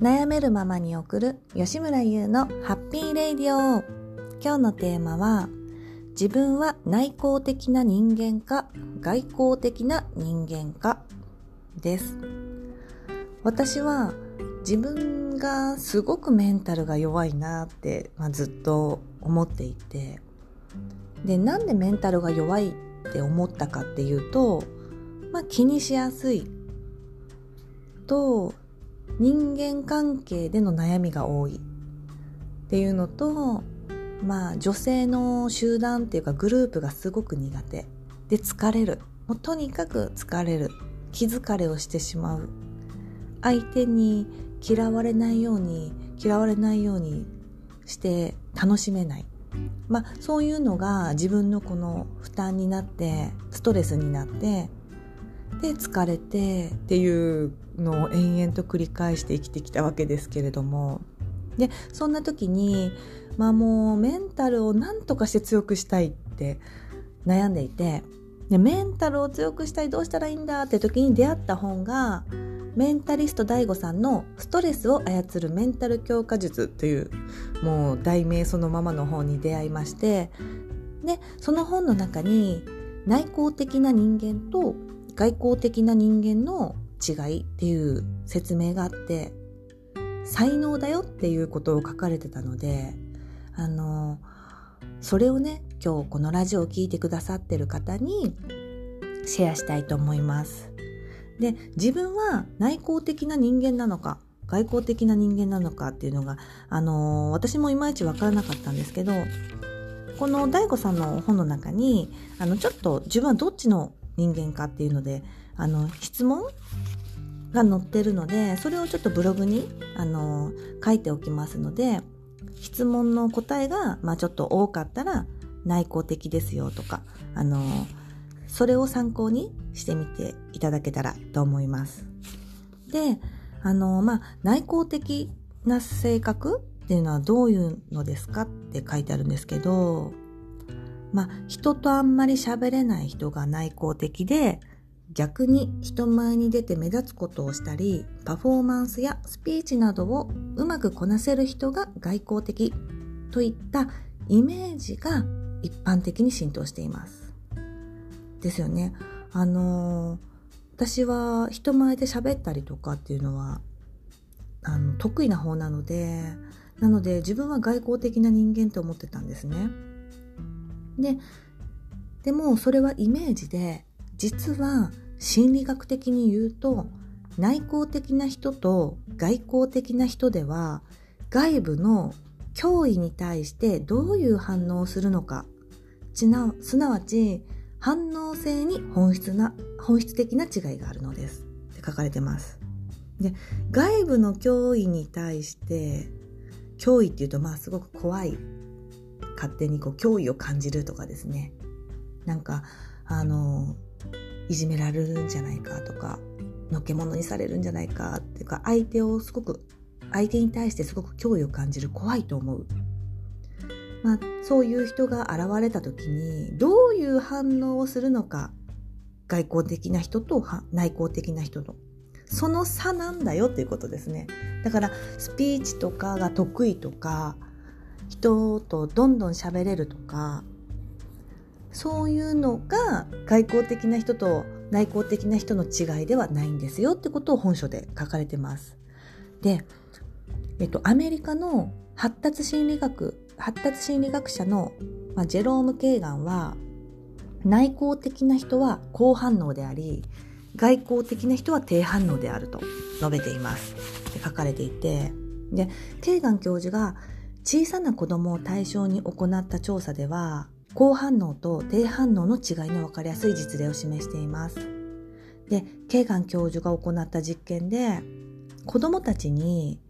悩めるままに送る吉村優のハッピーレイディオ。今日のテーマは自分は内向的な人間か外向的な人間かです。私は自分がすごくメンタルが弱いなって、まあ、ずっと思っていて。でなんでメンタルが弱いって思ったかっていうと、まあ、気にしやすいと人間関係での悩みが多い。っていうのとまあ女性の集団っていうかグループがすごく苦手。で疲れる。もうとにかく疲れる。気疲れをしてしまう。相手に嫌われないように嫌われないようにして楽しめない。まあそういうのが自分のこの負担になってストレスになってで疲れてっていうのを延々と繰り返して生きてきたわけですけれども。でそんな時にまあもうメンタルを何とかして強くしたいって悩んでいてでメンタルを強くしたいどうしたらいいんだって時に出会った本がメンタリスト DAIGO さんの「ストレスを操るメンタル強化術」というもう題名そのままの本に出会いまして。でその本の中に内向的な人間と外向的な人間の違いっていう説明があって才能だよっていうことを書かれてたのであのそれをね今日このラジオを聴いてくださってる方にシェアしたいと思います。で自分は内向的な人間なのか外向的な人間なのかっていうのが、あの私もいまいちわからなかったんですけどこの DAIGO さんの本の中にあのちょっと自分はどっちの人間かっていうのであの質問が載ってるのでそれをちょっとブログにあの書いておきますので質問の答えが、まあ、ちょっと多かったら内向的ですよとかあのそれを参考にしてみていただけたらと思います。であのまあ内向的な性格っていうのはどういうのですかって書いてあるんですけどまあ人とあんまり喋れない人が内向的で逆に人前に出て目立つことをしたりパフォーマンスやスピーチなどをうまくこなせる人が外交的といったイメージが一般的に浸透しています。ですよね。あの私は人前で喋ったりとかっていうのはあの得意な方なのでなので自分は外交的な人間って思ってたんですね。ででもそれはイメージで実は心理学的に言うと内向的な人と外向的な人では外部の脅威に対してどういう反応をするのか。すなわち反応性に本質な本質的な違いがあるのです。って書かれてます。で外部の脅威に対して脅威っていうとまあすごく怖い勝手にこう脅威を感じるとかですね。なんかあのいじめられるんじゃないかとかのけ者にされるんじゃないかっていうか相手をすごく相手に対してすごく脅威を感じる怖いと思う、まあ、そういう人が現れた時にどういう反応をするのか外交的な人と内向的な人と。その差なんだよっていうことですね。だからスピーチとかが得意とか人とどんどん喋れるとかそういうのが外交的な人と内向的な人の違いではないんですよってことを本書で書かれてます。で、えっと、アメリカの発達心理学発達心理学者の、まあ、ジェローム・ケーガンは内向的な人は高反応であり外向的な人は低反応であると述べています書かれていてでケーガン教授が小さな子供を対象に行った調査では高反応と低反応の違いの分かりやすい実例を示しています。で、ケーガン教授が行った実験で、子供たちに、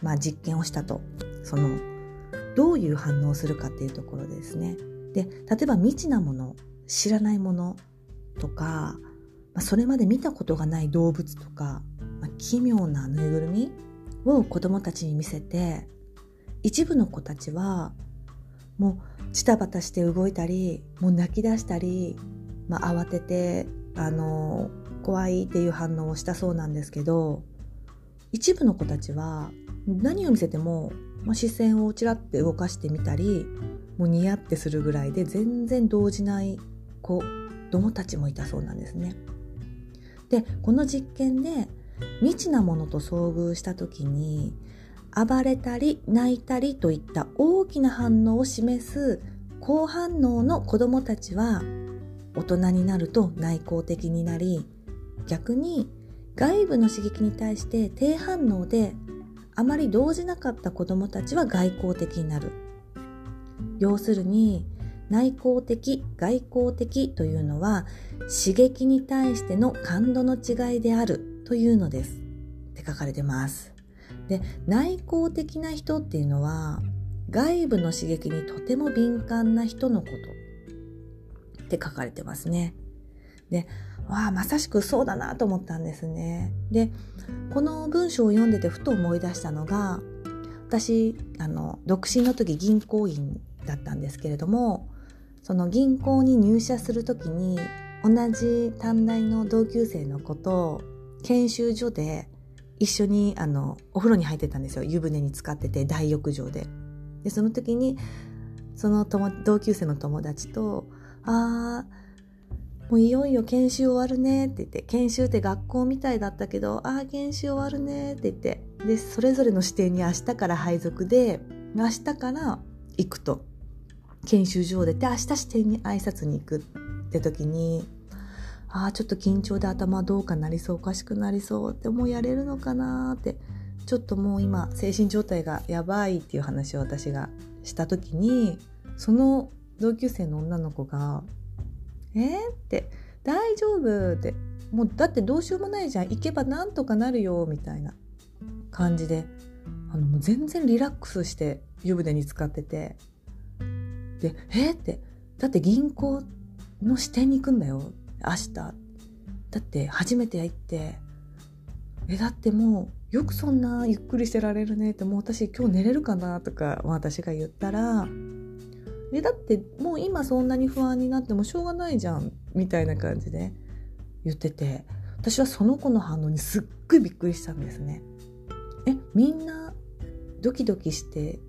まあ、実験をしたと。その、どういう反応をするかっていうところですね。で、例えば未知なもの、知らないものとか、まあ、それまで見たことがない動物とか、まあ、奇妙なぬいぐるみを子供たちに見せて、一部の子たちは、もうジタバタして動いたりもう泣き出したり、まあ、慌ててあの怖いっていう反応をしたそうなんですけど一部の子たちは何を見せても、まあ、視線をちらって動かしてみたりもうニヤってするぐらいで全然動じない子供たちもいたそうなんですね。でこの実験で未知なものと遭遇した時に暴れたり泣いたりといった大きな反応を示す高反応の子どもたちは大人になると内向的になり逆に外部の刺激に対して低反応であまり動じなかった子どもたちは外向的になる。要するに内向的外向的というのは刺激に対しての感度の違いであるというのです。って書かれてます。で内向的な人っていうのは外部の刺激にとても敏感な人のことって書かれてますね。でわあまさしくそうだなと思ったんですね。でこの文章を読んでてふと思い出したのが私あの独身の時銀行員だったんですけれどもその銀行に入社する時に同じ短大の同級生の子と研修所で一緒にあのお風呂に入ってたんですよ。湯船に浸かってて大浴場で。でその時にその同級生の友達と「あーもういよいよ研修終わるね」って言って研修って学校みたいだったけど「ああ研修終わるね」って言って。でそれぞれの指定に明日から配属で明日から行くと。研修所で。で明日支店に挨拶に行くって時にああちょっと緊張で頭どうかなりそうおかしくなりそうってもうやれるのかなってちょっともう今精神状態がやばいっていう話を私がした時にその同級生の女の子が「えー?」って「大丈夫」って「もうだってどうしようもないじゃん行けばなんとかなるよ」みたいな感じであのもう全然リラックスして湯船に浸かっててで「えー?」って「だって銀行の支店に行くんだよ明日。だって初めて行って。えだってもうよくそんなゆっくりしてられるね。ってもう私今日寝れるかなとか私が言ったら。えだってもう今そんなに不安になってもしょうがないじゃん。みたいな感じで言ってて。私はその子の反応にすっごいびっくりしたんですね。えみんなドキドキして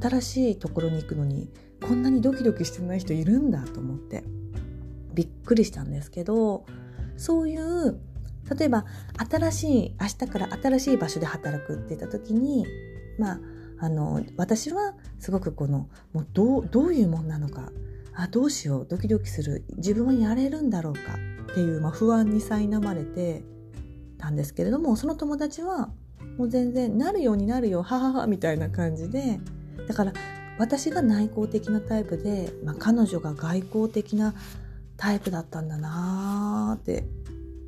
新しいところに行くのにこんなにドキドキしてない人いるんだと思って。びっくりしたんですけどそういう例えば新しい明日から新しい場所で働くって言った時にまああの私はすごくこのもうどうどういうもんなのかあどうしようドキドキする自分はやれるんだろうかっていう、まあ、不安に苛まれてたんですけれどもその友達はもう全然なるようになるよはははみたいな感じでだから私が内向的なタイプで、まあ、彼女が外向的なタイプだったんだなーって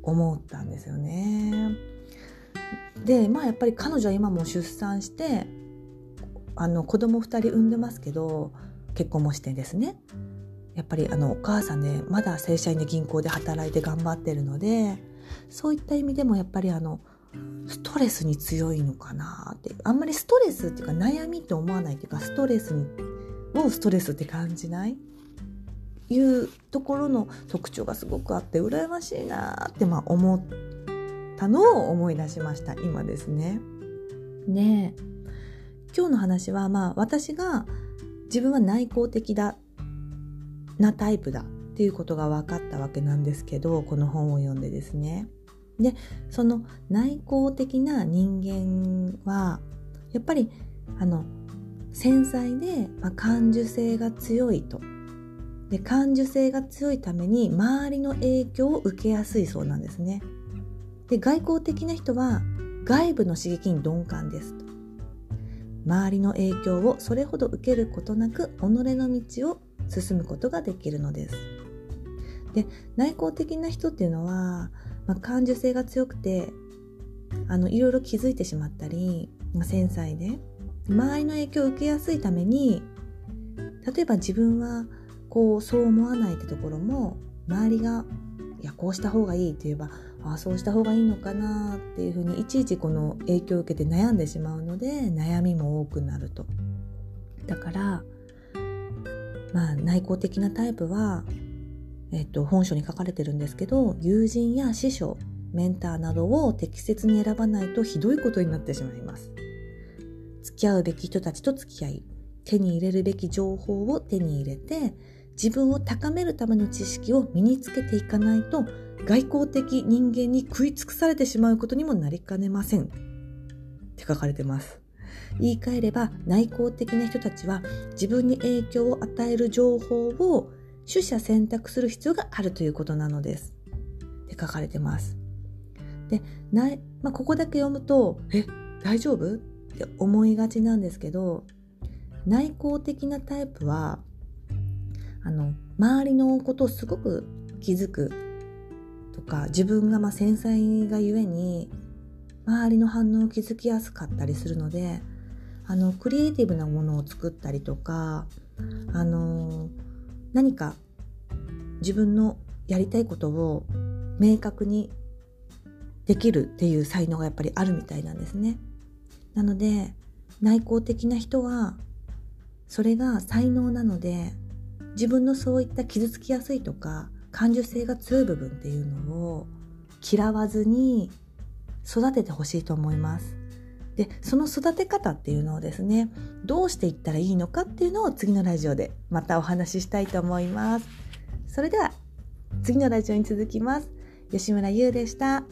思ったんですよね。でまあやっぱり彼女は今も出産してあの子供2人産んでますけど結婚もしてですねやっぱりあのお母さん、ね、まだ正社員で銀行で働いて頑張ってるのでそういった意味でもやっぱりあのストレスに強いのかなってあんまりストレスっていうか悩みって思わないっていうかストレスにをストレスって感じないいうところの特徴がすごくあって羨ましいなってまあ思ったのを思い出しました今ですね。で今日の話はまあ私が自分は内向的だなタイプだっていうことが分かったわけなんですけどこの本を読んでですね。でその内向的な人間はやっぱりあの繊細で、まあ、感受性が強いとで感受性が強いために周りの影響を受けやすいそうなんですね。で外交的な人は外部の刺激に鈍感です周りの影響をそれほど受けることなく己の道を進むことができるのです。で内向的な人っていうのは、まあ、感受性が強くてあのいろいろ気づいてしまったり、まあ、繊細で周りの影響を受けやすいために例えば自分はこうそう思わないってところも周りがいやこうした方がいいって言えばああそうした方がいいのかなっていうふうにいちいちこの影響を受けて悩んでしまうので悩みも多くなると。だからまあ内向的なタイプは、えっと、本書に書かれてるんですけど友人や師匠メンターなどを適切に選ばないとひどいことになってしまいます。付き合うべき人たちと付き合い手に入れるべき情報を手に入れて自分を高めるための知識を身につけていかないと外交的人間に食い尽くされてしまうことにもなりかねません。って書かれてます。言い換えれば内向的な人たちは自分に影響を与える情報を取捨選択する必要があるということなのです。って書かれてます。でない、まあ、ここだけ読むとえ大丈夫？って思いがちなんですけど内向的なタイプはあの周りのことをすごく気づくとか自分がまあ繊細がゆえに周りの反応を気づきやすかったりするのであのクリエイティブなものを作ったりとかあの何か自分のやりたいことを明確にできるっていう才能がやっぱりあるみたいなんですね。なので内向的な人はそれが才能なので自分のそういった傷つきやすいとか感受性が強い部分っていうのを嫌わずに育ててほしいと思います。でその育て方っていうのをですねどうしていったらいいのかっていうのを次のラジオでまたお話ししたいと思います。それでは次のラジオに続きます。吉村優でした。